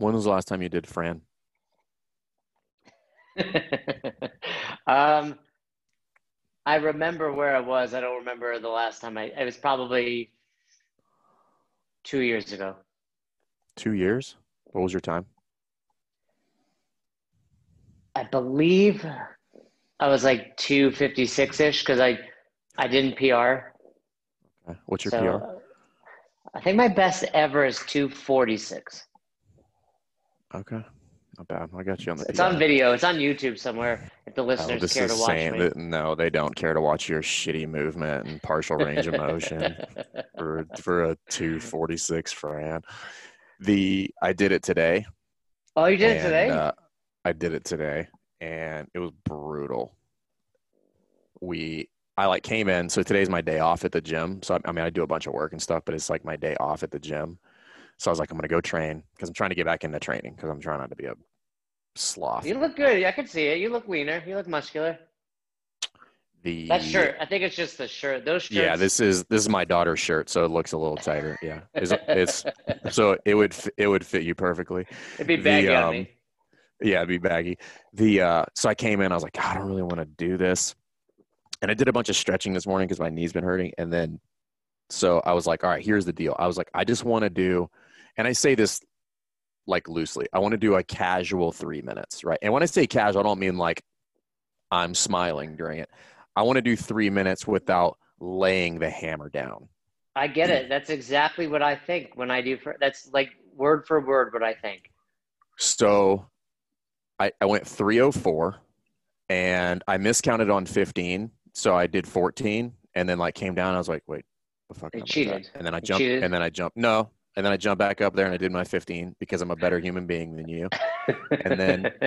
When was the last time you did Fran? um, I remember where I was. I don't remember the last time I. It was probably two years ago. Two years. What was your time? I believe I was like two fifty six ish because I I didn't PR. Okay. What's your So, PR? I think my best ever is two forty six. Okay. Not bad. I got you on the. It's PR. on video. It's on YouTube somewhere. If the Oh, listeners this care to watch saying me. that no, they don't care to watch your shitty movement and partial range of motion for for a two forty six Fran. The I did it today. oh, you did it today? uh, I did it today, and it was brutal. We, I like came in. So today's my day off at the gym. So I, I mean, I do a bunch of work and stuff, but it's like my day off at the gym. So I was like, I'm gonna go train because I'm trying to get back into training because I'm trying not to be a sloth. you look good. I can see it. You look leaner. You look muscular. The That shirt. I think it's just the shirt. Those shirts. Yeah, this is this is my daughter's shirt, so it looks a little tighter. Yeah, it's, it's so it would it would fit you perfectly. It'd be the, baggy on um, me. Yeah, it'd be baggy. The uh, so I came in, I was like, I don't really want to do this, and I did a bunch of stretching this morning because my knee's been hurting, and then so I was like, all right, here's the deal. I was like, I just want to do, and I say this like loosely, I want to do a casual three minutes, right? And when I say casual, I don't mean like I'm smiling during it. I want to do three minutes without laying the hammer down. I get it. Mm. That's exactly what I think when I do. For, that's like word for word what I think. So I, I went 304 and I miscounted on 15. So I did 14 and then like came down. I was like, wait, the fuck? I cheated. And then I jumped and then I jumped. No. And then I jumped back up there and I did my 15 because I'm a better human being than you. And then-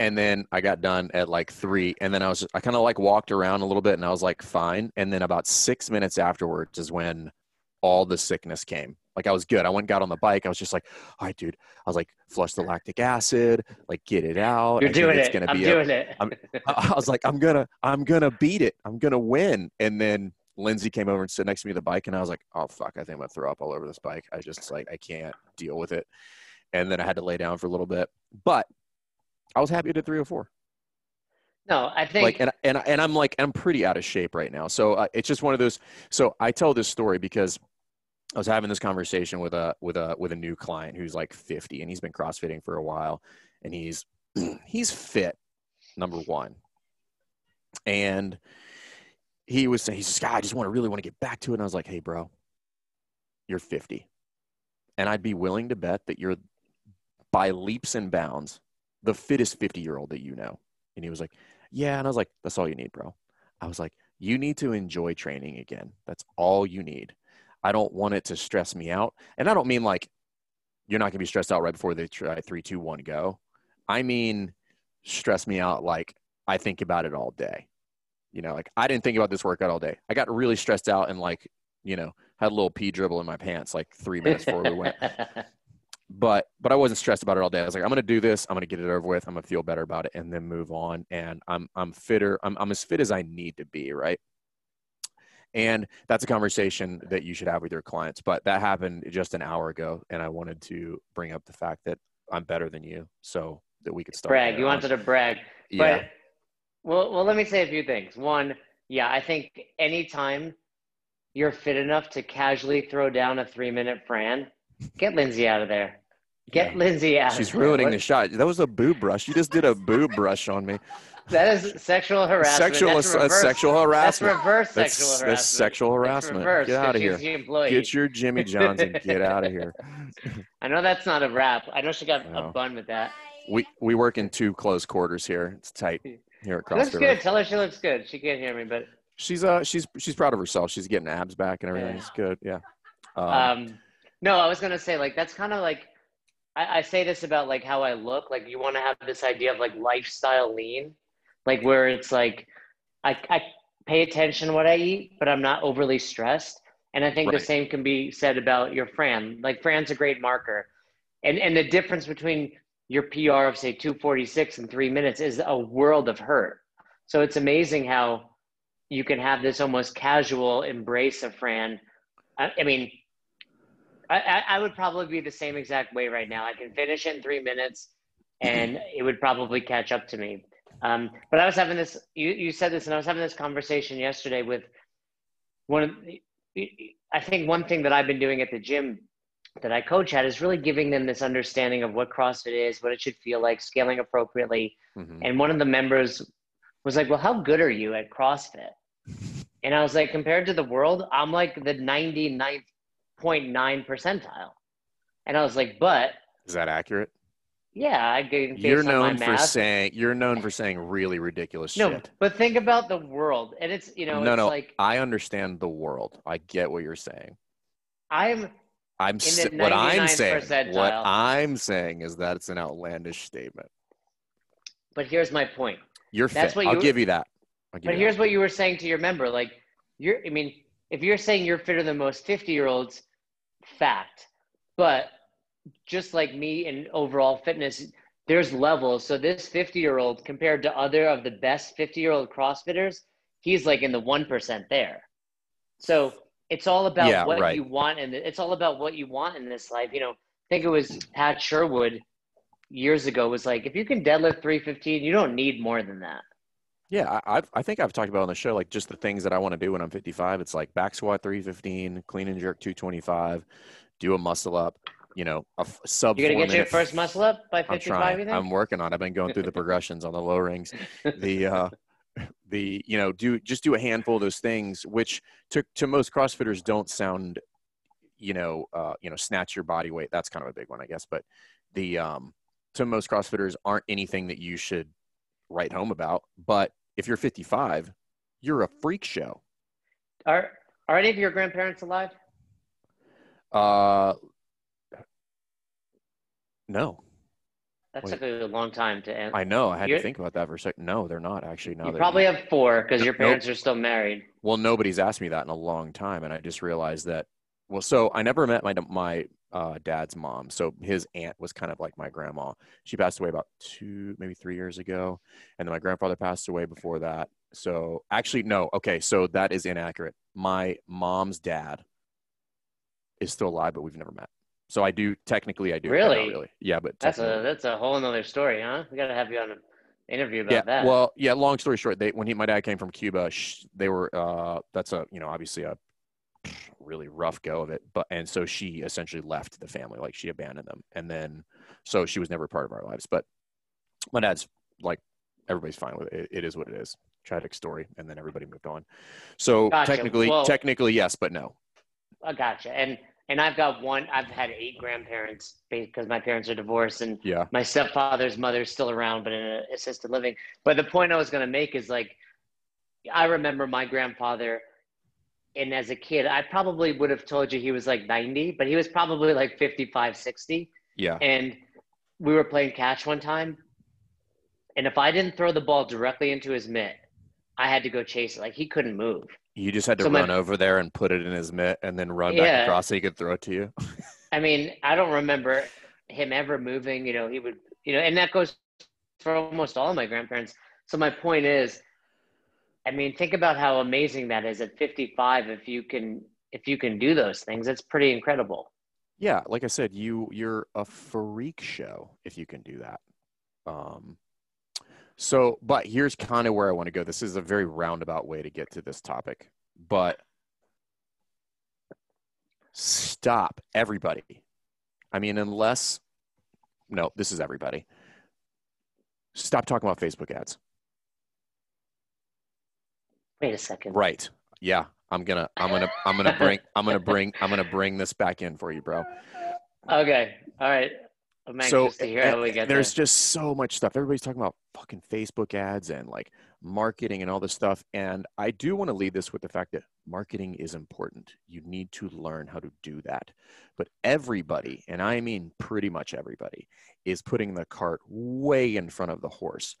And then I got done at like three. And then I was, I kind of like walked around a little bit and I was like, fine. And then about six minutes afterwards is when all the sickness came. Like I was good. I went and got on the bike. I was just like, all right, dude. I was like, flush the lactic acid, like get it out. You're I doing it's it. gonna I'm be a- doing it. I'm- I I was like, I'm gonna, I'm gonna beat it. I'm gonna win. And then Lindsay came over and stood next to me on the bike, and I was like, oh fuck, I think I'm gonna throw up all over this bike. I just like, I can't deal with it. And then I had to lay down for a little bit, but I was happy to 304. no, I think. Like, and and and I'm like, I'm pretty out of shape right now. So uh, it's just one of those. So I tell this story because I was having this conversation with a with a with a new client who's like 50, and he's been CrossFitting for a while, and he's he's fit, number one, and he was saying, he's just, I just want to really want to get back to it. And I was like, hey, bro, you're 50. And I'd be willing to bet that you're by leaps and bounds the fittest 50 year old that you know. And he was like, yeah. And I was like, that's all you need, bro. I was like, you need to enjoy training again. That's all you need. I don't want it to stress me out. And I don't mean like you're not going to be stressed out right before they try three, two, one, go. I mean, stress me out like I think about it all day. You know, like I didn't think about this workout all day. I got really stressed out and like, you know, had a little pee dribble in my pants like three minutes before we went. But but I wasn't stressed about it all day. I was like, I'm gonna do this. I'm gonna get it over with. I'm gonna feel better about it, and then move on. And I'm I'm fitter. I'm I'm as fit as I need to be, right? And that's a conversation that you should have with your clients. But that happened just an hour ago, and I wanted to bring up the fact that I'm better than you, so that we could start. brag. You wanted to brag. yeah. But well, well, let me say a few things. One, yeah, I think anytime you're fit enough to casually throw down a three minute Fran, get Lindsay out of there. Get Yeah. Lindsay out. She's of there. ruining What- the shot. That was a boob brush. You just did a boob brush on me. That is sexual harassment. Sexual, That's uh, reverse, sexual That's harassment. reverse That's, sexual that's harassment. sexual That's harassment. reverse, Get out of here. she's the employee. Get your Jimmy Johns and get out of here. I know that's not a rap. I know she got No. a bun with that. We we work in too close quarters here. It's tight here at She looks CrossFit. good. Tell her she looks good. She can't hear me, but She's uh she's she's proud of herself. She's getting abs back and everything. Yeah. It's good. Yeah. Um, um, no, I was gonna say like that's kind of like I, I say this about like how I look. Like you want to have this idea of like lifestyle lean, like where it's like I I pay attention to what I eat, but I'm not overly stressed. And I think the same can be said about your Fran. Like Fran's a great marker, and and the difference between your PR of say 246 in three minutes is a world of hurt. So it's amazing how you can have this almost casual embrace of Fran. I, I mean, I, I, would probably be the same exact way right now. I can finish it in three minutes, and it would probably catch up to me. Um, but I was having this. You you said this, and I was having this conversation yesterday with one of. I think one thing that I've been doing at the gym that I coach at is really giving them this understanding of what CrossFit is, what it should feel like, scaling appropriately. Mm-hmm. And one of the members was like, "Well, how good are you at CrossFit?" And I was like, compared to the world, I'm like the 99th 0.9 percentile. And I was like, but is that accurate? Yeah, I You're known for saying you're known for saying really ridiculous shit. no, shit. but think about the world, and it's you know, no, no. Like, I understand the world. I get what you're saying. I'm. I'm what I'm saying. Percentile. What I'm saying is that it's an outlandish statement. But here's my point. You're That's fit. What I'll you, give you that. Give but you here's that. what you were saying to your member. Like you're. I mean, if you're saying you're fitter than most 50 year olds, fact. But just like me in overall fitness, there's levels. So this 50 year old compared to other of the best 50 year old CrossFitters, he's like in the 1% there. So it's all about yeah, what right. you want. And it's all about what you want in this life. You know, I think it was Pat Sherwood years ago was like, if you can deadlift 315, you don't need more than that. Yeah, I, I've, I think I've talked about on the show, like just the things that I want to do when I'm 55. It's like back squat 315, clean and jerk 225, do a muscle up, you know, a sub. You're gonna get your first muscle up by 55. I'm, trying. I'm working on. it. I've been going through the progressions on the low rings. The uh, the you know do just do a handful of those things, which to to most CrossFitters don't sound, you know, uh, you know, snatch your body weight. That's kind of a big one, I guess. But the um, to most CrossFitters aren't anything that you should write home about. But if you're 55, you're a freak show. Are are any of your grandparents alive? Uh, no. That Wait. took a long time to answer. I know. I had you're, to think about that for a second. No, they're not actually. Now you probably you, have four because your parents nope. are still married. Well, nobody's asked me that in a long time, and I just realized that. Well, so I never met my my uh, dad's mom. So his aunt was kind of like my grandma. She passed away about two, maybe three years ago. And then my grandfather passed away before that. So actually, no. Okay. So that is inaccurate. My mom's dad is still alive, but we've never met. So I do technically, I do. Really? really. Yeah. But that's a, that's a whole nother story, huh? We got to have you on an interview about yeah, that. Well, yeah, long story short, they, when he, my dad came from Cuba, they were, uh, that's a, you know, obviously a really rough go of it. But and so she essentially left the family, like she abandoned them, and then so she was never part of our lives. But my dad's like everybody's fine with it. It is what it is. Tragic story, and then everybody moved on. So gotcha. technically, well, technically yes, but no. I gotcha. And and I've got one. I've had eight grandparents because my parents are divorced, and yeah. my stepfather's mother's still around, but in assisted living. But the point I was going to make is like, I remember my grandfather and as a kid, I probably would have told you he was like 90, but he was probably like 55, 60. Yeah. And we were playing catch one time. And if I didn't throw the ball directly into his mitt, I had to go chase it. Like he couldn't move. You just had to so run my, over there and put it in his mitt and then run yeah, back across so he could throw it to you. I mean, I don't remember him ever moving. You know, he would, you know, and that goes for almost all of my grandparents. So my point is, I mean, think about how amazing that is at 55. If you can, if you can do those things, it's pretty incredible. Yeah, like I said, you you're a freak show if you can do that. Um, so, but here's kind of where I want to go. This is a very roundabout way to get to this topic, but stop everybody. I mean, unless no, this is everybody. Stop talking about Facebook ads. Wait a second. Right. Yeah. I'm gonna I'm gonna I'm gonna bring I'm gonna bring I'm gonna bring this back in for you, bro. Okay. All right. I'm anxious so, eh, to hear how we get There's there. just so much stuff. Everybody's talking about fucking Facebook ads and like marketing and all this stuff. And I do want to lead this with the fact that marketing is important. You need to learn how to do that. But everybody, and I mean pretty much everybody, is putting the cart way in front of the horse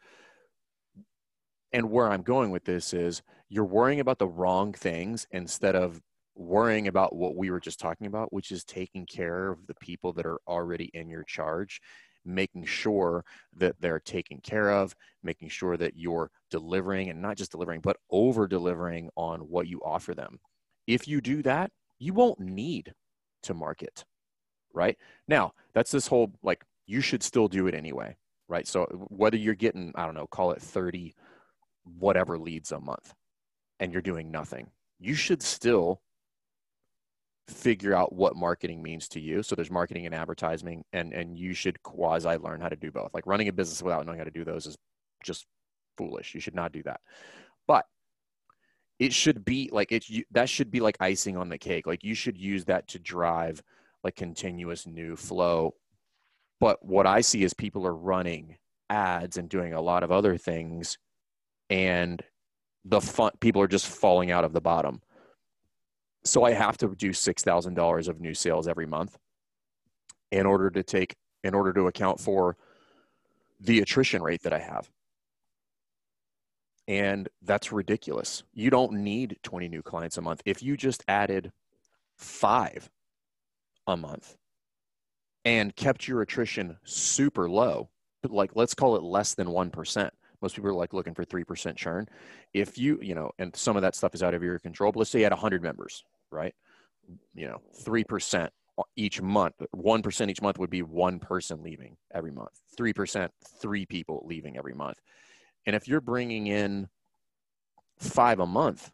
and where I'm going with this is you're worrying about the wrong things instead of worrying about what we were just talking about, which is taking care of the people that are already in your charge, making sure that they're taken care of, making sure that you're delivering and not just delivering, but over delivering on what you offer them. If you do that, you won't need to market. right? Now, that's this whole like you should still do it anyway, right? So uh, whether you're getting, I don't know, call it 30 whatever leads a month and you're doing nothing, you should still figure out what marketing means to you. So there's marketing and advertising and and you should quasi learn how to do both. Like running a business without knowing how to do those is just foolish. You should not do that. But it should be like it that should be like icing on the cake. Like you should use that to drive like continuous new flow. But what I see is people are running ads and doing a lot of other things and the fun people are just falling out of the bottom so I have to do six thousand dollars of new sales every month in order to take in order to account for the attrition rate that I have. And that's ridiculous. You don't need 20 new clients a month. If you just added five a month and kept your attrition super low, like let's call it less than 1%. Most people are like looking for 3% churn. If you, you know, and some of that stuff is out of your control, but let's say you had 100 members, right? You know, 3% each month, 1% each month would be one person leaving every month, 3%, three people leaving every month. And if you're bringing in five a month,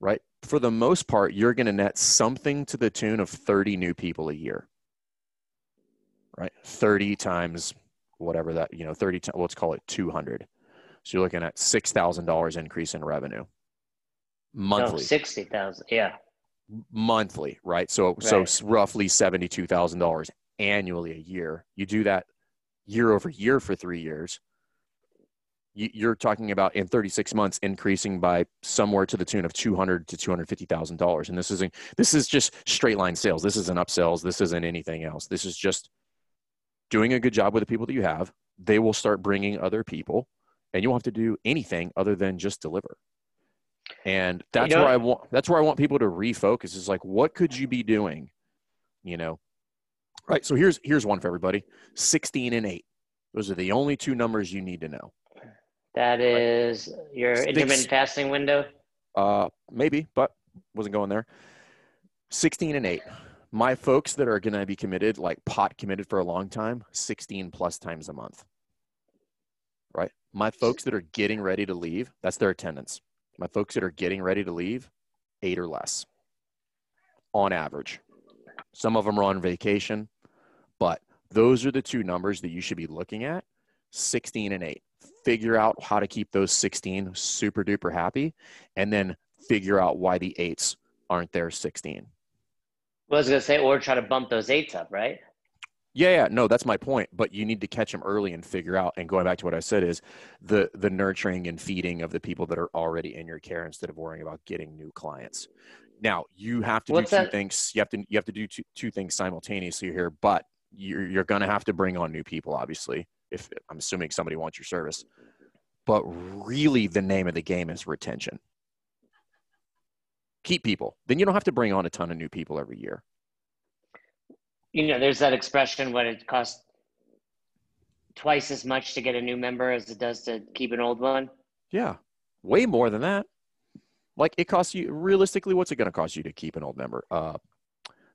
right? For the most part, you're going to net something to the tune of 30 new people a year, right? 30 times whatever that, you know, 30, times, let's call it 200. So you're looking at $6,000 increase in revenue monthly. No, 60,000. Yeah monthly, right? So right. so roughly seventy two thousand dollars annually a year. You do that year over year for three years. You're talking about in 36 months increasing by somewhere to the tune of 200 to 250 thousand dollars, and this isn't this is just straight line sales. This isn't upsells. This isn't anything else. This is just doing a good job with the people that you have. They will start bringing other people, and you won't have to do anything other than just deliver and that's you know, where i want that's where i want people to refocus is like what could you be doing? You know? Right so here's here's one for everybody. 16 and 8 those are the only two numbers you need to know. That is right. your Six, intermittent fasting window? Uh maybe but wasn't going there. 16 and 8 my folks that are going to be committed like pot committed for a long time 16 plus times a month. Right? My folks that are getting ready to leave that's their attendance my folks that are getting ready to leave, eight or less on average. Some of them are on vacation, but those are the two numbers that you should be looking at 16 and 8. Figure out how to keep those 16 super duper happy, and then figure out why the eights aren't there 16. Well, I was going to say, or try to bump those eights up, right? Yeah, yeah, no, that's my point. But you need to catch them early and figure out. And going back to what I said is the the nurturing and feeding of the people that are already in your care instead of worrying about getting new clients. Now you have to What's do two that? things. You have to you have to do two, two things simultaneously here. But you're you're going to have to bring on new people, obviously. If I'm assuming somebody wants your service, but really the name of the game is retention. Keep people. Then you don't have to bring on a ton of new people every year you know, there's that expression when it costs twice as much to get a new member as it does to keep an old one. Yeah, way more than that. Like it costs you realistically, what's it going to cost you to keep an old member? Uh,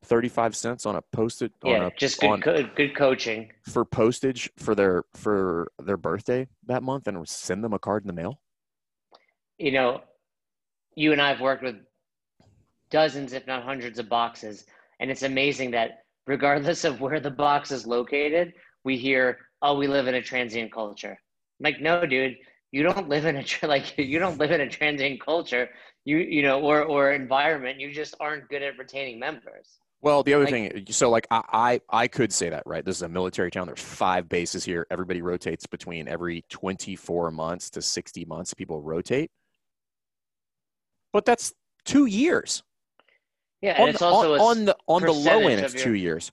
thirty-five cents on a posted. Yeah, a, just good, on, co- good coaching for postage for their for their birthday that month, and send them a card in the mail. You know, you and I have worked with dozens, if not hundreds, of boxes, and it's amazing that regardless of where the box is located, we hear, "Oh, we live in a transient culture." I'm like, no, dude, you don't live in a like you don't live in a transient culture. You you know, or or environment. You just aren't good at retaining members. Well, the other like, thing, so like I, I I could say that, right? This is a military town. There's five bases here. Everybody rotates between every 24 months to 60 months. People rotate, but that's two years. Yeah, and on it's the, also on, on the on the low end, it's your, two years,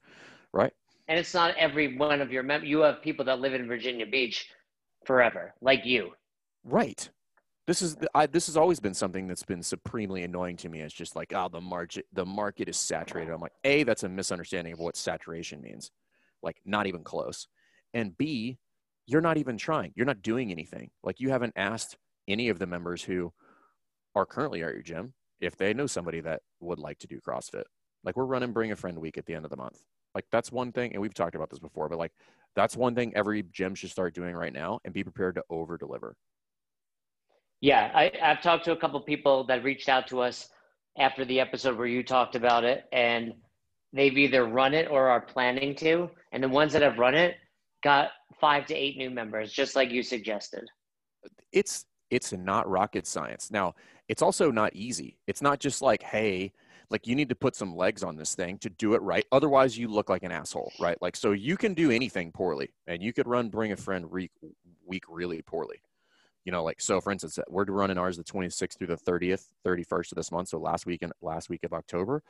right? And it's not every one of your mem- you have people that live in Virginia Beach forever, like you. Right. This is I, this has always been something that's been supremely annoying to me. It's just like, oh, the market the market is saturated. I'm like, a, that's a misunderstanding of what saturation means, like not even close, and b, you're not even trying. You're not doing anything. Like you haven't asked any of the members who are currently at your gym if they know somebody that would like to do CrossFit. Like we're running Bring a Friend Week at the end of the month. Like that's one thing, and we've talked about this before, but like that's one thing every gym should start doing right now and be prepared to over deliver. Yeah, I, I've talked to a couple people that reached out to us after the episode where you talked about it, and they've either run it or are planning to. And the ones that have run it got five to eight new members, just like you suggested. It's it's not rocket science. Now, it's also not easy. It's not just like, hey, like you need to put some legs on this thing to do it right. Otherwise, you look like an asshole, right? Like, so you can do anything poorly, and you could run Bring a Friend week, week really poorly. You know, like so. For instance, uh, we're running ours the 26th through the 30th, 31st of this month. So last week and last week of October.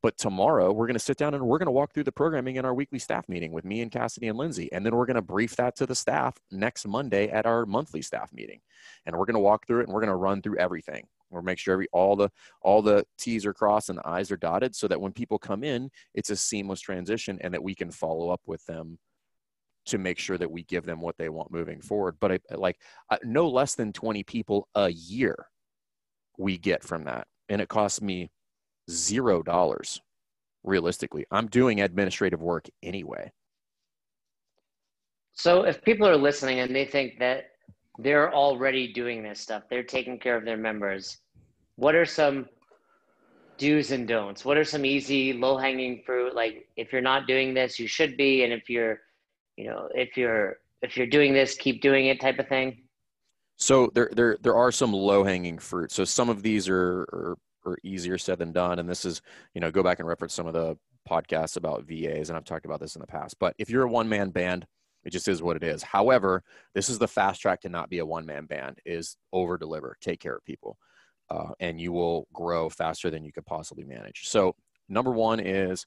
But tomorrow we're going to sit down and we're going to walk through the programming in our weekly staff meeting with me and Cassidy and Lindsay. And then we're going to brief that to the staff next Monday at our monthly staff meeting. And we're going to walk through it and we're going to run through everything. We'll make sure every all the all the T's are crossed and the I's are dotted so that when people come in, it's a seamless transition and that we can follow up with them to make sure that we give them what they want moving forward. But I, like uh, no less than 20 people a year we get from that. And it costs me zero dollars realistically. I'm doing administrative work anyway. So if people are listening and they think that they're already doing this stuff, they're taking care of their members, what are some do's and don'ts? What are some easy, low hanging fruit? Like if you're not doing this, you should be. And if you're, you know, if you're, if you're doing this, keep doing it type of thing. So there, there, there are some low hanging fruit. So some of these are, are or easier said than done. And this is, you know, go back and reference some of the podcasts about VAs, and I've talked about this in the past. But if you're a one man band, it just is what it is. However, this is the fast track to not be a one man band: is over deliver, take care of people, uh, and you will grow faster than you could possibly manage. So number one is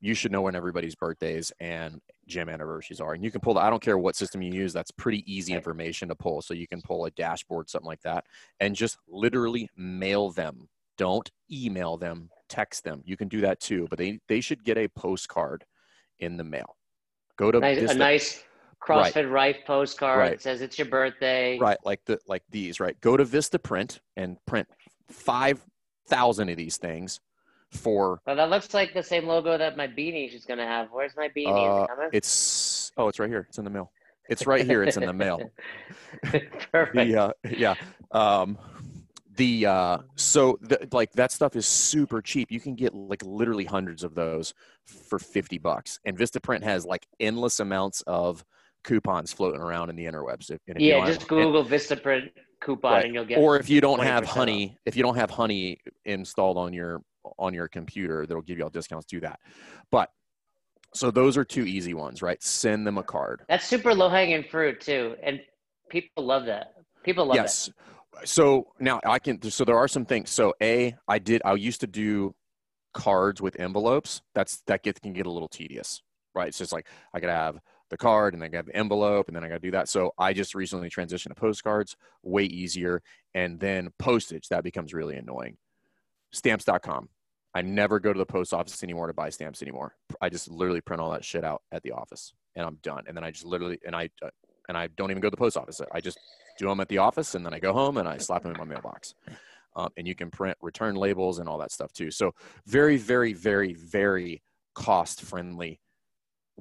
you should know when everybody's birthdays and gym anniversaries are. And you can pull, the, I don't care what system you use, that's pretty easy information to pull. So you can pull a dashboard, something like that, and just literally mail them don't email them, text them. You can do that too, but they, they should get a postcard in the mail. Go to nice, a nice CrossFit right. postcard right. says it's your birthday. Right, like the like these, right? Go to Vista Print and print five thousand of these things for Well that looks like the same logo that my beanie is gonna have. Where's my beanie? Uh, it's oh it's right here. It's in the mail. It's right here. It's in the mail. Perfect. The, uh, yeah. Um, the uh so the, like that stuff is super cheap you can get like literally hundreds of those for 50 bucks and vistaprint has like endless amounts of coupons floating around in the interwebs if, if yeah just google and, vistaprint coupon right. and you'll get or if you don't have honey off. if you don't have honey installed on your on your computer that'll give you all discounts do that but so those are two easy ones right send them a card that's super low hanging fruit too and people love that people love that. yes so now I can. So there are some things. So a, I did. I used to do cards with envelopes. That's that gets can get a little tedious, right? So it's like I gotta have the card and then I got the envelope and then I gotta do that. So I just recently transitioned to postcards, way easier, and then postage that becomes really annoying. Stamps.com. I never go to the post office anymore to buy stamps anymore. I just literally print all that shit out at the office and I'm done. And then I just literally and I uh, and I don't even go to the post office. I just do them at the office, and then I go home and I slap them in my mailbox. Um, and you can print return labels and all that stuff too. So very, very, very, very cost friendly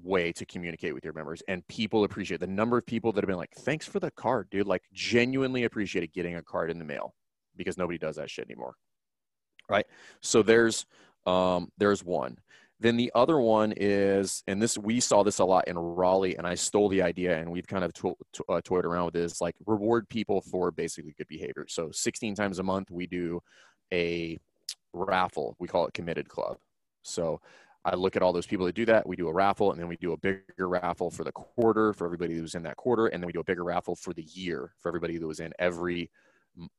way to communicate with your members and people appreciate the number of people that have been like thanks for the card dude like genuinely appreciated getting a card in the mail because nobody does that shit anymore right so there's um there's one then the other one is, and this we saw this a lot in Raleigh, and I stole the idea, and we've kind of to, to, uh, toyed around with this, like reward people for basically good behavior. So 16 times a month we do a raffle. We call it Committed Club. So I look at all those people that do that. We do a raffle, and then we do a bigger raffle for the quarter for everybody who's in that quarter, and then we do a bigger raffle for the year for everybody that was in every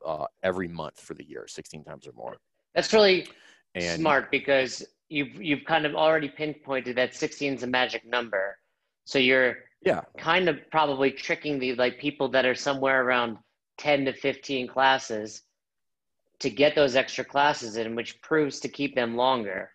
uh, every month for the year, 16 times or more. That's really and, smart because you've you've kind of already pinpointed that 16 is a magic number. So you're yeah kind of probably tricking the like people that are somewhere around 10 to 15 classes to get those extra classes in, which proves to keep them longer.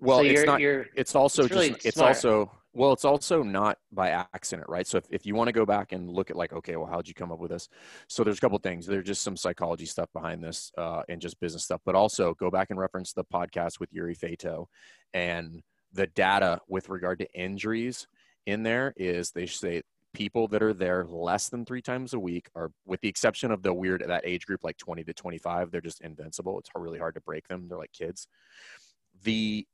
Well, so it's not. It's also it's really just. It's also Well, it's also not by accident, right? So if, if you want to go back and look at like, okay, well, how'd you come up with this? So there's a couple things. There's just some psychology stuff behind this uh, and just business stuff, but also go back and reference the podcast with Yuri Feito and the data with regard to injuries in there is they say people that are there less than three times a week are with the exception of the weird that age group like 20 to 25 they're just invincible it's really hard to break them they're like kids the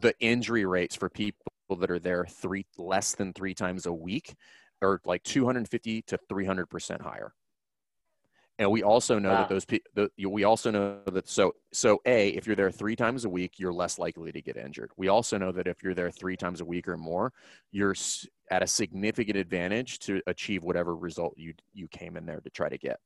the injury rates for people that are there three less than three times a week are like 250 to 300 percent higher. And we also know wow. that those people we also know that so so a if you're there three times a week you're less likely to get injured. We also know that if you're there three times a week or more you're at a significant advantage to achieve whatever result you you came in there to try to get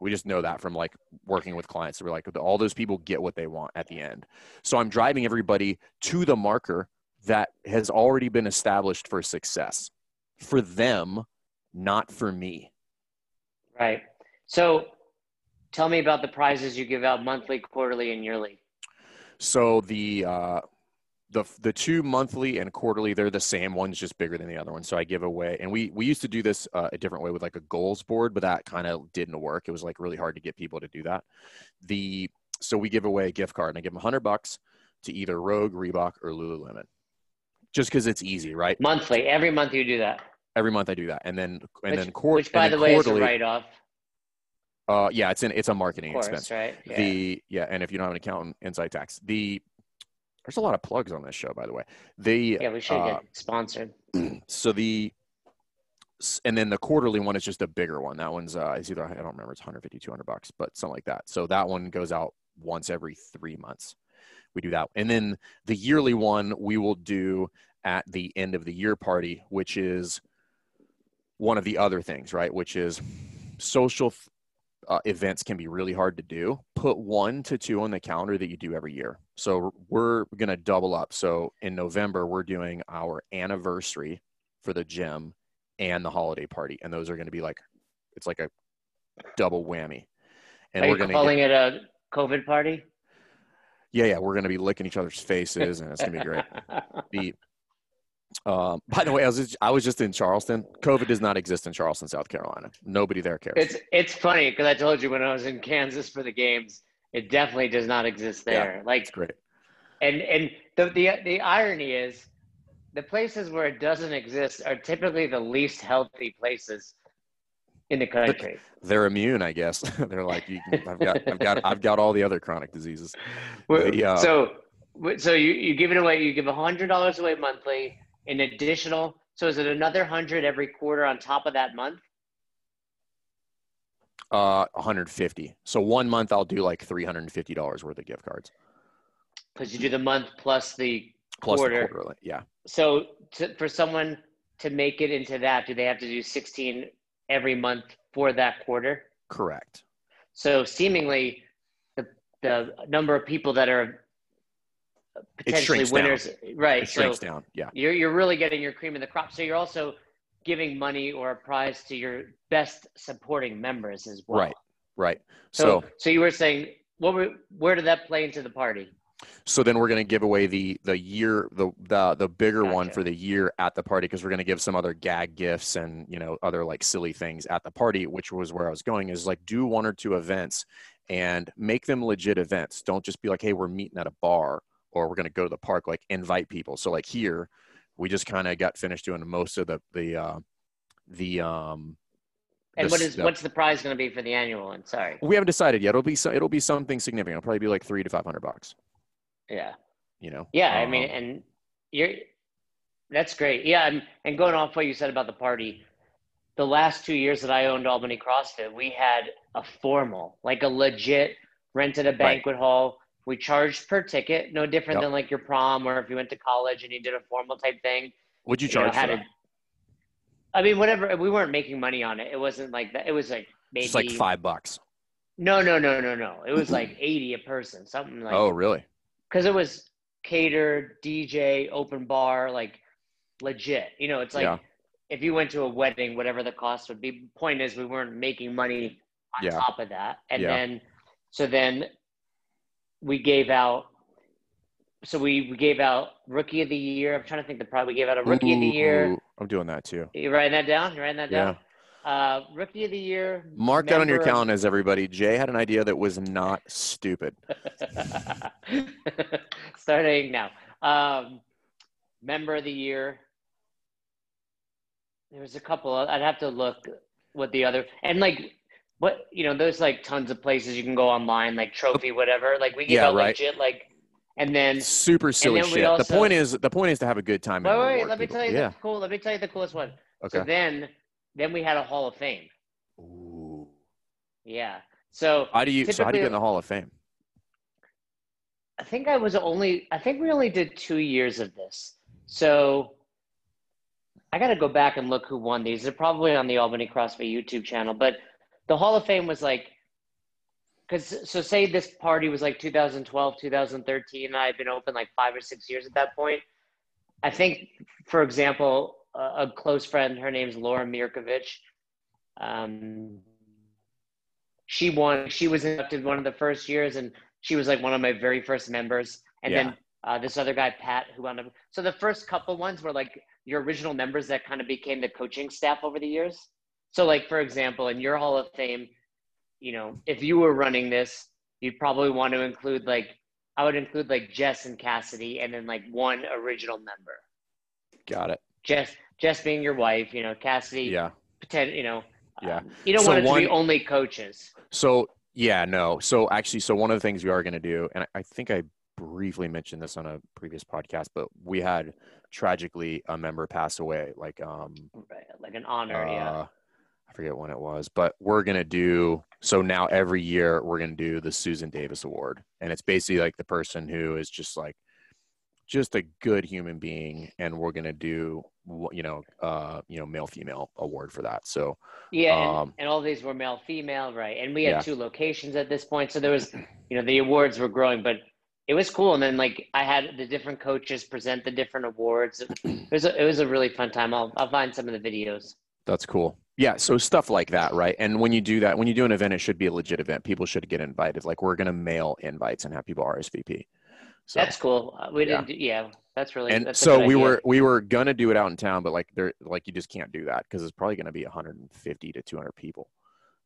we just know that from like working with clients we're like all those people get what they want at the end so i'm driving everybody to the marker that has already been established for success for them, not for me. Right. So tell me about the prizes you give out monthly, quarterly, and yearly. So the uh, the the two monthly and quarterly they're the same. One's just bigger than the other one. So I give away, and we we used to do this uh, a different way with like a goals board, but that kind of didn't work. It was like really hard to get people to do that. The so we give away a gift card, and I give them hundred bucks to either Rogue, Reebok, or Lululemon just because it's easy, right? Monthly, every month you do that. Every month I do that, and then and which, then quarterly. Which, by the way, is a write off. Uh, yeah, it's in it's a marketing course, expense. Right. Yeah. The yeah, and if you don't have an accountant, inside tax. The there's a lot of plugs on this show, by the way. The yeah, we should uh, get sponsored. So the and then the quarterly one is just a bigger one. That one's uh, it's either I don't remember, it's 150, 200 bucks, but something like that. So that one goes out once every three months. We do that, and then the yearly one we will do at the end of the year party, which is one of the other things, right? Which is social uh, events can be really hard to do. Put one to two on the calendar that you do every year. So we're going to double up. So in November, we're doing our anniversary for the gym and the holiday party. And those are going to be like, it's like a double whammy. And are we're going to calling get, it a COVID party? Yeah, yeah. We're going to be licking each other's faces and it's going to be great. the, um, by the way, I was just, I was just in Charleston. COVID does not exist in Charleston, South Carolina. Nobody there cares. It's it's funny because I told you when I was in Kansas for the games, it definitely does not exist there. Yeah, like great. And and the, the the irony is, the places where it doesn't exist are typically the least healthy places in the country. They're immune, I guess. They're like, can, I've got I've got I've got all the other chronic diseases. The, uh, so so you you give it away. You give a hundred dollars away monthly an additional so is it another 100 every quarter on top of that month? Uh 150 so one month i'll do like $350 worth of gift cards. Because you do the month plus the plus quarter. The quarterly, yeah. So to, for someone to make it into that do they have to do 16 every month for that quarter? Correct. So seemingly the the number of people that are potentially winners. Down. Right. It shrinks so down. Yeah. You're you're really getting your cream in the crop. So you're also giving money or a prize to your best supporting members as well. Right. Right. So so, so you were saying what were, where did that play into the party? So then we're going to give away the the year the the the bigger gotcha. one for the year at the party because we're going to give some other gag gifts and you know other like silly things at the party, which was where I was going. Is like do one or two events and make them legit events. Don't just be like, hey, we're meeting at a bar or we're going to go to the park like invite people. So like here we just kind of got finished doing most of the the uh the um and the, what is what's the prize going to be for the annual one? Sorry. We haven't decided yet. It'll be it'll be something significant. It'll probably be like three to five hundred bucks. Yeah. You know? Yeah um, i mean and you're that's great. Yeah and, and going off what you said about the party the last two years that i owned albany crossfit we had a formal like a legit rented a banquet right. hall we charged per ticket, no different yep. than like your prom or if you went to college and you did a formal type thing. Would you charge you know, for that? I mean, whatever. We weren't making money on it. It wasn't like that. It was like maybe like five bucks. No, no, no, no, no. It was like eighty a person, something like. Oh, really? Because it was catered, DJ, open bar, like legit. You know, it's like yeah. if you went to a wedding, whatever the cost would be. Point is, we weren't making money on yeah. top of that, and yeah. then so then we gave out so we, we gave out rookie of the year. I'm trying to think the probably we gave out a rookie Ooh, of the year. I'm doing that too. You writing that down? You writing that down? Yeah. Uh, rookie of the year. Mark that on your calendars, everybody. Jay had an idea that was not stupid. Starting now. Um, member of the year. There was a couple. I'd have to look what the other and like what you know. There's like tons of places you can go online, like trophy, whatever. Like we get yeah, out right. legit like and then super silly then shit. Also, the point is, the point is to have a good time. Wait, wait, let me tell you yeah. the cool. Let me tell you the coolest one. Okay. So then, then we had a Hall of Fame. Ooh. Yeah. So how do you? So how do you get in the Hall of Fame? I think I was only. I think we only did two years of this. So I got to go back and look who won these. They're probably on the Albany CrossFit YouTube channel, but the Hall of Fame was like because so say this party was like 2012 2013 and i had been open like five or six years at that point i think for example a, a close friend her name's laura mirkovich um, she won she was inducted one of the first years and she was like one of my very first members and yeah. then uh, this other guy pat who wound up so the first couple ones were like your original members that kind of became the coaching staff over the years so like for example in your hall of fame you know, if you were running this, you'd probably want to include like I would include like Jess and Cassidy and then like one original member. Got it. Jess Jess being your wife, you know, Cassidy. Yeah. Pretend, you know. Yeah. Um, you don't so want it one, to be only coaches. So yeah, no. So actually, so one of the things we are going to do, and I, I think I briefly mentioned this on a previous podcast, but we had tragically a member pass away, like um, right, like an honor, uh, yeah. I forget when it was, but we're gonna do so now every year we're gonna do the Susan Davis Award, and it's basically like the person who is just like just a good human being, and we're gonna do you know uh you know male female award for that. So yeah, um, and, and, all these were male female, right? And we had yeah. two locations at this point, so there was you know the awards were growing, but it was cool. And then like I had the different coaches present the different awards. It was a, it was a really fun time. I'll I'll find some of the videos. That's cool. Yeah, so stuff like that, right? And when you do that, when you do an event, it should be a legit event. People should get invited. Like we're gonna mail invites and have people RSVP. So, that's cool. Uh, we didn't. Yeah, do, yeah that's really. And that's so we idea. were we were gonna do it out in town, but like there, like you just can't do that because it's probably gonna be 150 to 200 people,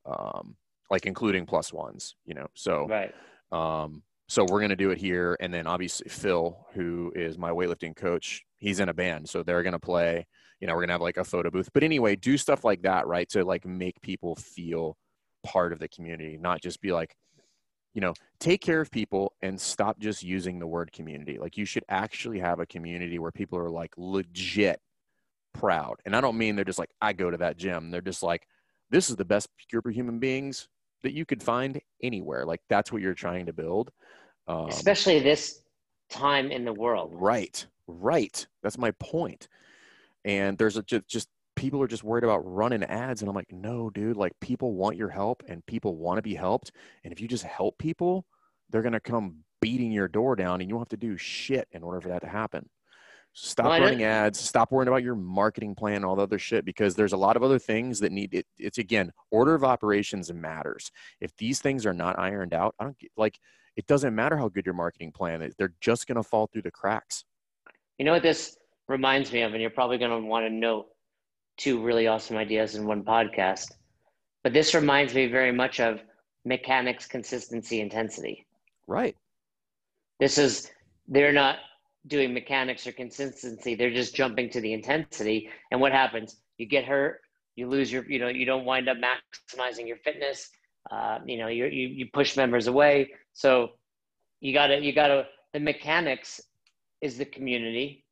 um, like including plus ones. You know, so right. Um, so we're gonna do it here, and then obviously Phil, who is my weightlifting coach, he's in a band, so they're gonna play you know we're gonna have like a photo booth. But anyway do stuff like that right to like make people feel part of the community not just be like you know take care of people and stop just using the word community. Like you should actually have a community where people are like legit proud. And i don't mean they're just like i go to that gym. They're just like this is the best group of human beings that you could find anywhere. Like that's what you're trying to build. Um, especially this time in the world. Right right. That's my point. and there's a just, just people are just worried about running ads and i'm like no dude like people want your help and people want to be helped and if you just help people they're going to come beating your door down and you don't have to do shit in order for that to happen. Stop well, running ads. Stop worrying about your marketing plan all the other shit because there's a lot of other things that need it it's again order of operations matters. If these things are not ironed out i don't get like it doesn't matter how good your marketing plan is they're just going to fall through the cracks you know what this reminds me of, and you're probably going to want to note two really awesome ideas in one podcast. But this reminds me very much of mechanics, consistency, intensity. Right. This is, they're not doing mechanics or consistency. They're just jumping to the intensity. And what happens? You get hurt, you lose your, you know, you don't wind up maximizing your fitness. Uh, you know, you, you, you push members away. So you gotta, you gotta, the mechanics is the community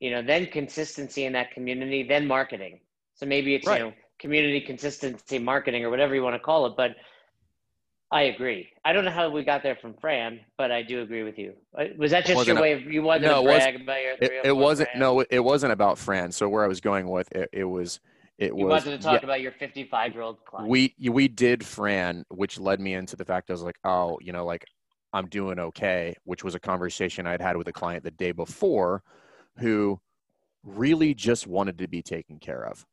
you know, then consistency in that community, then marketing. So maybe it's, right. you know, community consistency marketing or whatever you want to call it. But I agree. I don't know how we got there from Fran, but I do agree with you. Uh, was that just your way of you wanted no, to brag about your? It, it wasn't. Fran? No, it wasn't about Fran. So where I was going with it, it was. It you was, wanted to talk yeah, about your 55 year old client. We we did Fran, which led me into the fact I was like, oh, you know, like I'm doing okay, which was a conversation I'd had with a client the day before who really just wanted to be taken care of.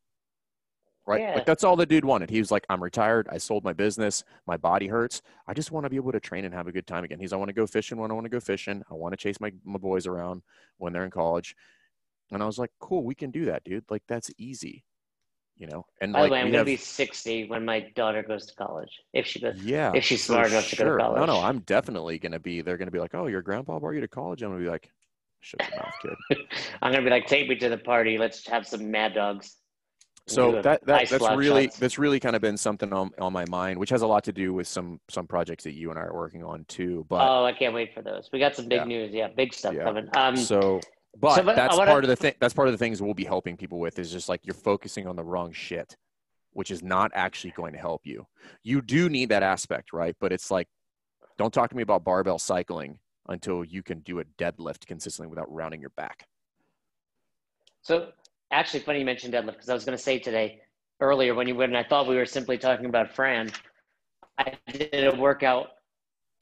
right? Yeah. Like that's all the dude wanted. He was like, I'm retired. I sold my business. My body hurts. I just want to be able to train and have a good time again. He's, I want to go fishing when I want to go fishing. I want to chase my, my boys around when they're in college. And I was like, cool, we can do that, dude. Like that's easy, you know? And By like, the way, I'm gonna have, be 60 when my daughter goes to college. If she goes, yeah, if she's smart enough to go to sure. No, no. I'm definitely going to be, they're going to be like, oh, your grandpa brought you to college. I'm going to be like, shut your mouth, kid. I'm gonna be like, take me to the party. Let's have some Mad Dogs. So that, that that's really shots. that's really kind of been something on, on my mind which has a lot to do with some some projects that you and i are working on too but oh, I can't wait for those. We got some big Yeah. news. Yeah, big stuff Yeah. coming. Um, so but, so, that's wanna- part of the thing that's part of the things we'll be helping people with is just like you're focusing on the wrong shit which is not actually going to help you you do need that aspect right but it's like don't talk to me about barbell cycling until you can do a deadlift consistently without rounding your back So actually, funny you mentioned deadlift because I was going to say today earlier when you went and I thought we were simply talking about Fran, I did a workout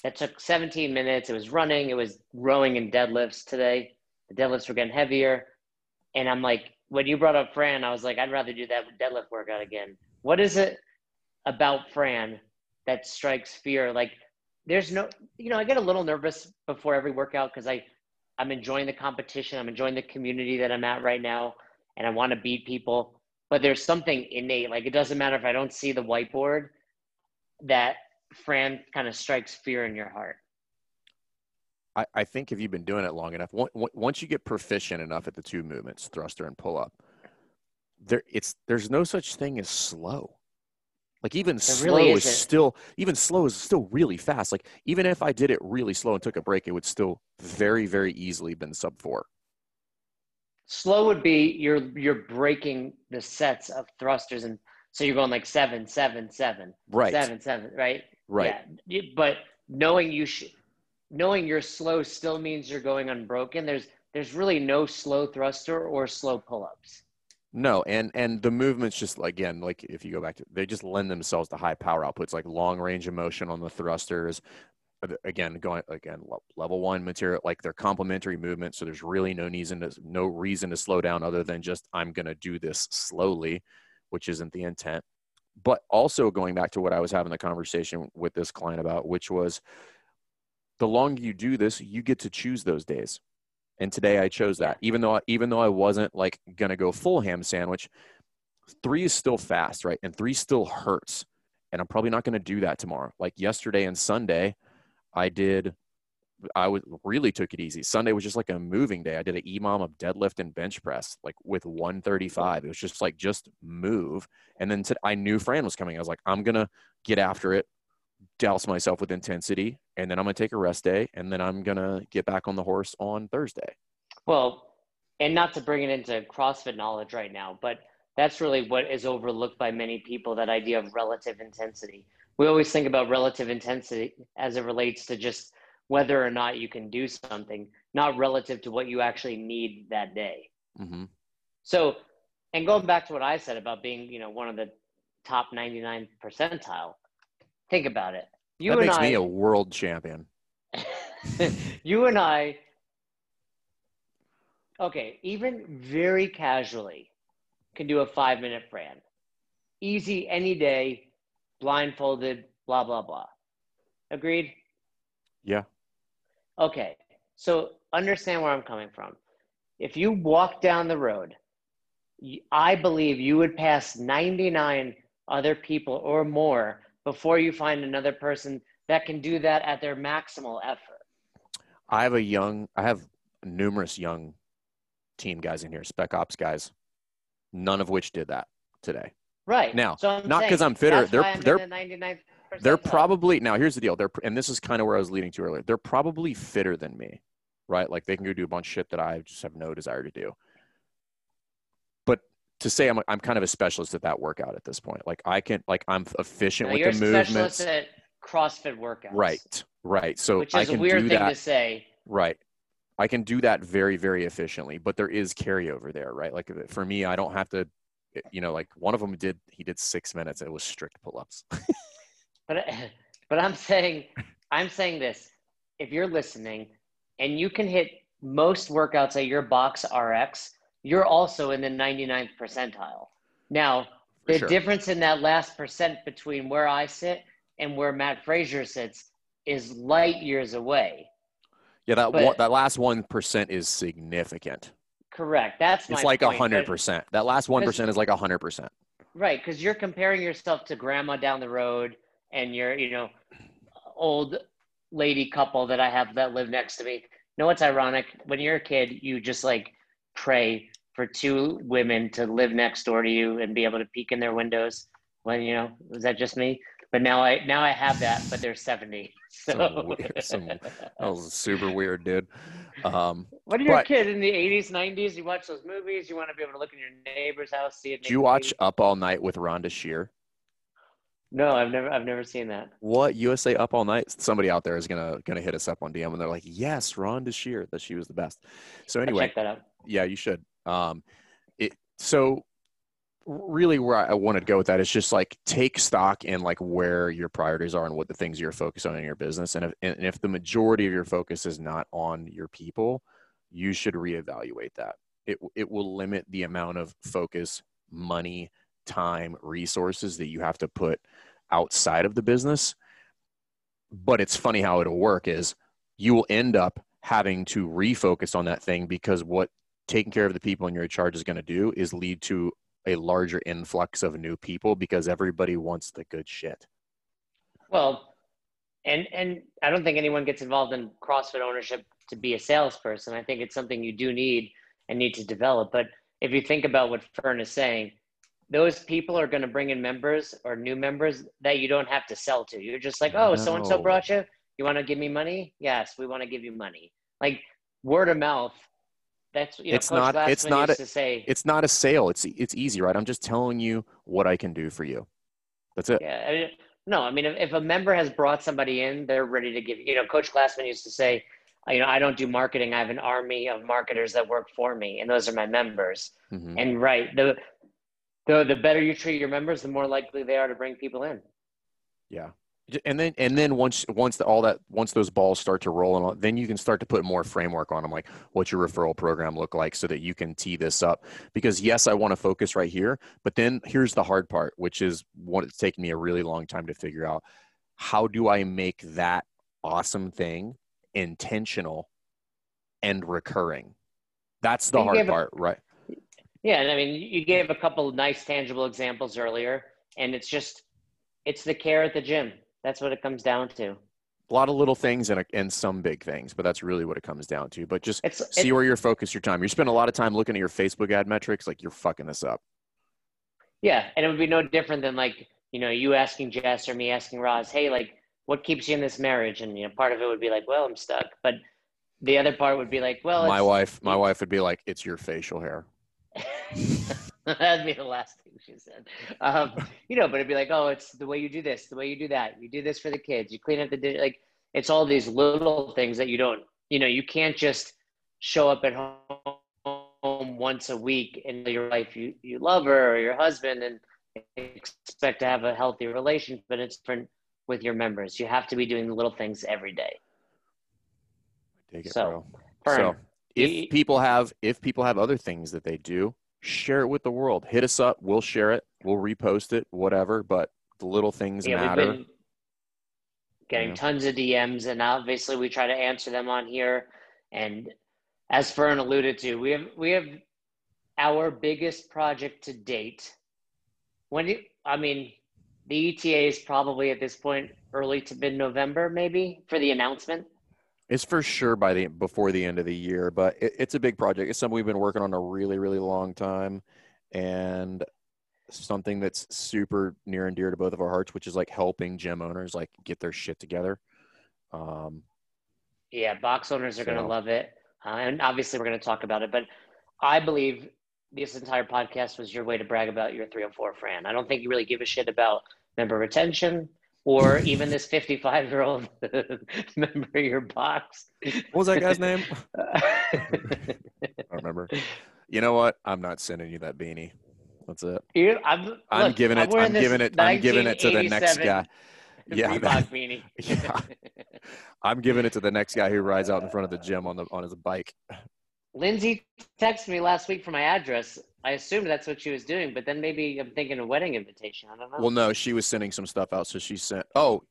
that took 17 minutes. It was running, it was rowing and deadlifts today. The deadlifts were getting heavier, and I'm like, when you brought up Fran, I was like, I'd rather do that deadlift workout again. What is it about Fran that strikes fear? Like, there's no, you know, I get a little nervous before every workout because I I'm enjoying the competition. I'm enjoying the community that I'm at right now, and I want to beat people. But there's something innate. Like it doesn't matter if I don't see the whiteboard. That Fran kind of strikes fear in your heart. I, I think if you've been doing it long enough, on- on- once you get proficient enough at the two movements, thruster and pull up, there it's there's no such thing as slow. Like even slow really is still even slow is still really fast. Like even if I did it really slow and took a break, it would still very very easily been sub four. Slow would be you're you're breaking the sets of thrusters, and so you're going like seven, seven, seven, Right. seven, seven, right? Right. Yeah. But knowing you should, knowing you're slow still means you're going unbroken. There's there's really no slow thruster or slow pull-ups. No, and and the movements just again, like if you go back to, they just lend themselves to high power outputs, like long range of motion on the thrusters. Again, going again level one material, like they're complementary movements, so there's really no reason to no reason to slow down other than just I'm going to do this slowly, which isn't the intent. But also going back to what I was having the conversation with this client about, which was the longer you do this, you get to choose those days. And today I chose that, even though even though I wasn't like gonna go full ham sandwich. Three is still fast, right? And three still hurts, and I'm probably not gonna do that tomorrow. Like yesterday and Sunday, I did. I was really took it easy. Sunday was just like a moving day. I did an EMOM of deadlift and bench press, like with 135. It was just like just move. And then I knew Fran was coming. I was like, I'm gonna get after it, douse myself with intensity, and then I'm gonna take a rest day, and then I'm gonna get back on the horse on Thursday. Well, and not to bring it into CrossFit knowledge right now, but that's really what is overlooked by many people that idea of relative intensity. We always think about relative intensity as it relates to just whether or not you can do something, not relative to what you actually need that day. hmm So, and going back to what I said about being, you know, one of the top 99 percentile, think about it. You that and makes I, me a world champion. you and I, okay, even very casually can do a five minute Fran. Easy any day, blindfolded, blah, blah, blah. Agreed? Yeah. Okay, so understand where I'm coming from. If you walk down the road, I believe you would pass 99 other people or more before you find another person that can do that at their maximal effort. I have a young, I have numerous young team guys in here, spec ops guys, none of which did that today. Right. Now, so I'm not 'cause saying I'm fitter, they're- I'm they're- the 99th They're probably now. Here's the deal. They're and this is kind of where I was leading to earlier. They're probably fitter than me, right? Like they can go do a bunch of shit that I just have no desire to do. To say I'm I'm kind of a specialist at that workout at this point. Like I can like I'm efficient Now, with you're the a specialist movements. at CrossFit workouts. Right. Right. So Which I is a weird do thing that. to say. Right. I can do that very, very efficiently, but there is carryover there, right? Like for me, I don't have to, eh, you know, like one of them did, he did six minutes. It was strict pull ups. But but I'm saying I'm saying this. If you're listening and you can hit most workouts at your box RX, you're also in the 99th percentile. Now, the sure. difference in that last percent between where I sit and where Mat Fraser sits is light years away. Yeah, that But- one, that last one percent is significant. Correct. That's my It's like a hundred percent. That last one percent is like a hundred percent. Right, because you're comparing yourself to grandma down the road and your, you know, old lady couple that I have that live next to me. You know what's ironic? When you're a kid, you just like pray for two women to live next door to you and be able to peek in their windows. When you know, was that just me? But now I now I have that, but they're 70. So Some weird- some- That was super weird, dude. Um, when you're but- a kid in the 80s, 90s, you watch those movies, you want to be able to look in your neighbor's house, see it. did you watch Up All Night with Rhonda Shear? No, I've never I've never seen that. What USA Up All Night? Somebody out there is gonna gonna hit us up on DM and they're like, yes, Rhonda Shear, that she was the best. So anyway, check that out. yeah, you should. Um, it so really where I wanted to go with that is just like take stock in like where your priorities are and what the things you're focused on in your business, and if and if the majority of your focus is not on your people, you should reevaluate that. It it will limit the amount of focus, money, time, resources that you have to put outside of the business. But it's funny how it'll work is you will end up having to refocus on that thing because what taking care of the people in your charge is going to do is lead to a larger influx of new people because everybody wants the good shit. Well, and and I don't think anyone gets involved in CrossFit ownership to be a salesperson. I think it's something you do need and need to develop. But if you think about what Fern is saying, those people are going to bring in members or new members that you don't have to sell to. You're just like, oh, so and so brought you. You want to give me money? Yes, we want to give you money. Like word of mouth. That's you know, It's Coach not- it's not to say. It's not a sale. It's it's easy, right? I'm just telling you what I can do for you. That's it. Yeah. I mean, no, I mean, if, if a member has brought somebody in, they're ready to give. You know, Coach Glassman used to say, you know, I don't do marketing. I have an army of marketers that work for me, and those are my members. Mhm. And right, the the the better you treat your members, the more likely they are to bring people in. Yeah. And then and then once once the, all that once those balls start to roll and all, then you can start to put more framework on them like what's your referral program look like so that you can tee this up. Because yes I want to focus right here but then here's the hard part which is what it's taken me a really long time to figure out. How do I make that awesome thing intentional and recurring? That's the You hard a- part right? Yeah, and I mean, you gave a couple nice tangible examples earlier, and it's just it's the care at the gym. That's what it comes down to. a lot of little things and, a, and some big things but that's really what it comes down to but just It's see it- where you're focused your time. You spend a lot of time looking at your Facebook ad metrics, like you're fucking this up. Yeah, and it would be no different than like you know you asking Jess or me asking Roz, hey, like what keeps you in this marriage? And you know part of it would be like, well, I'm stuck, but the other part would be like, well, my it's- wife, my wife would be like, "It's your facial hair." That'd be the last thing she said. Um, you know, but it'd be like, oh, it's the way you do this, the way you do that. You do this for the kids. You clean up the di- like. It's all these little things that you don't. You know, you can't just show up at home once a week and your wife you you love her or your husband and expect to have a healthy relationship. But it's different with your members. You have to be doing the little things every day. Take it, So, bro. So if people have if people have other things that they do, share it with the world. Hit us up. We'll share it. We'll repost it. Whatever. But the little things yeah, matter. we've been getting tons of DMs, and obviously we try to answer them on here. And as Fern alluded to, we have we have our biggest project to date. When do, I mean, the ETA is probably at this point early to mid November, maybe for the announcement. It's for sure by the before the end of the year, but it, it's a big project. It's something we've been working on a really, really long time, and something that's super near and dear to both of our hearts, which is like helping gym owners like get their shit together. Um, Yeah, box owners are going to love it. Uh, and obviously, we're going to talk about it. But I believe this entire podcast was your way to brag about your 304 Fran. I don't think you really give a shit about member retention or even this 55 year old member of your box. what was that guy's name? I remember. You know what? I'm not sending you that beanie. That's it. You- I'm, I'm giving it. wearing I'm giving it. I'm giving it to the next guy. Yeah, Reebok that- beanie. Yeah. I'm giving it to the next guy who rides out in front of the gym on the on his bike. Lindsay texted me last week for my address. I assumed that's what she was doing, but then maybe I'm thinking a wedding invitation. I don't know. Well, no, she was sending some stuff out. So she sent, oh,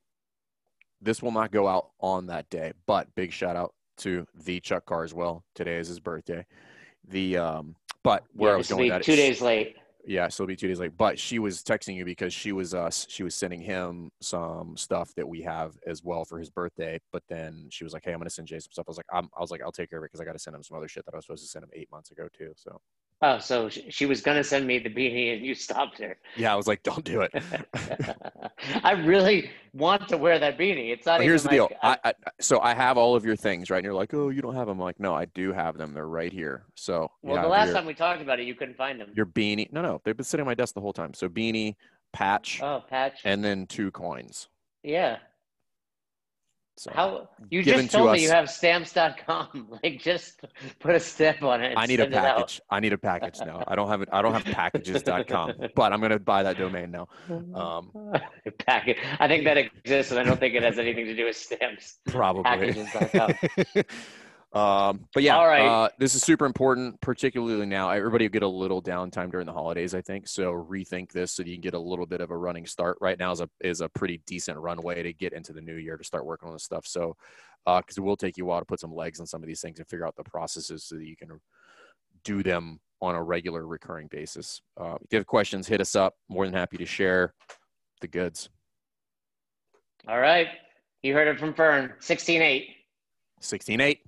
this will not go out on that day, but big shout out to the Chuck Carswell. Today is his birthday. The, um, but where yeah, I was going be at two days late. Yeah, so it'll be two days late. But she was texting you because she was uh she was sending him some stuff that we have as well for his birthday. But then she was like, "Hey, I'm gonna send Jay some stuff." I was like, I'm, "I was like, I'll take care of it because I got to send him some other shit that I was supposed to send him eight months ago too." So Oh, so she was gonna send me the beanie, and you stopped her. yeah, I was like, "Don't do it." I really want to wear that beanie. It's not. Well, here's the even deal. Uh, I, I so I have all of your things right, and you're like, "Oh, you don't have them." I'm like, "No, I do have them. They're right here." So well, yeah, the last time we talked about it, you couldn't find them. your beanie. No, no, they've been sitting on my desk the whole time. So beanie, patch, Oh, patch. and then two coins. yeah. So How you given just to told us- me you have stamps.com. Like, just put a stamp on it. I need a send it out. package. I need a package now. I don't have it. I don't have packages.com, but I'm gonna buy that domain now. Um, Packet. I think that exists, and I don't think it has anything to do with stamps. probably. Packages.com. um, but yeah, All right. uh, this is super important, particularly now. Everybody will get a little downtime during the holidays, I think. So rethink this so you can get a little bit of a running start. Right now is a is a pretty decent runway to get into the new year to start working on this stuff. So because it will take you a while to put some legs on some of these things and figure out the processes so that you can do them on a regular recurring basis. Uh, if you have questions, hit us up. More than happy to share the goods. All right. You heard it from Fern. 16-8. 16-8.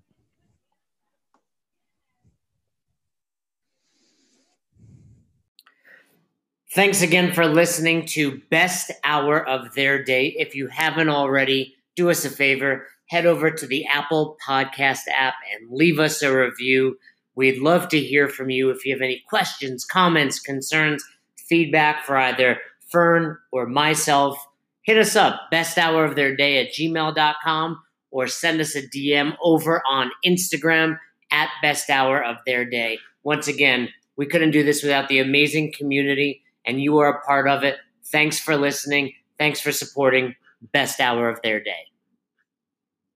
Thanks again for listening to Best Hour of Their Day. If you haven't already, do us a favor, head over to the Apple Podcast app and leave us a review. We'd love to hear from you if you have any questions, comments, concerns, feedback for either Fern or myself. Hit us up, best hour of their day at gmail.com or send us a DM over on Instagram at best hour of their day. Once again, we couldn't do this without the amazing community, and you are a part of it. Thanks for listening. Thanks for supporting Best Hour of Their Day.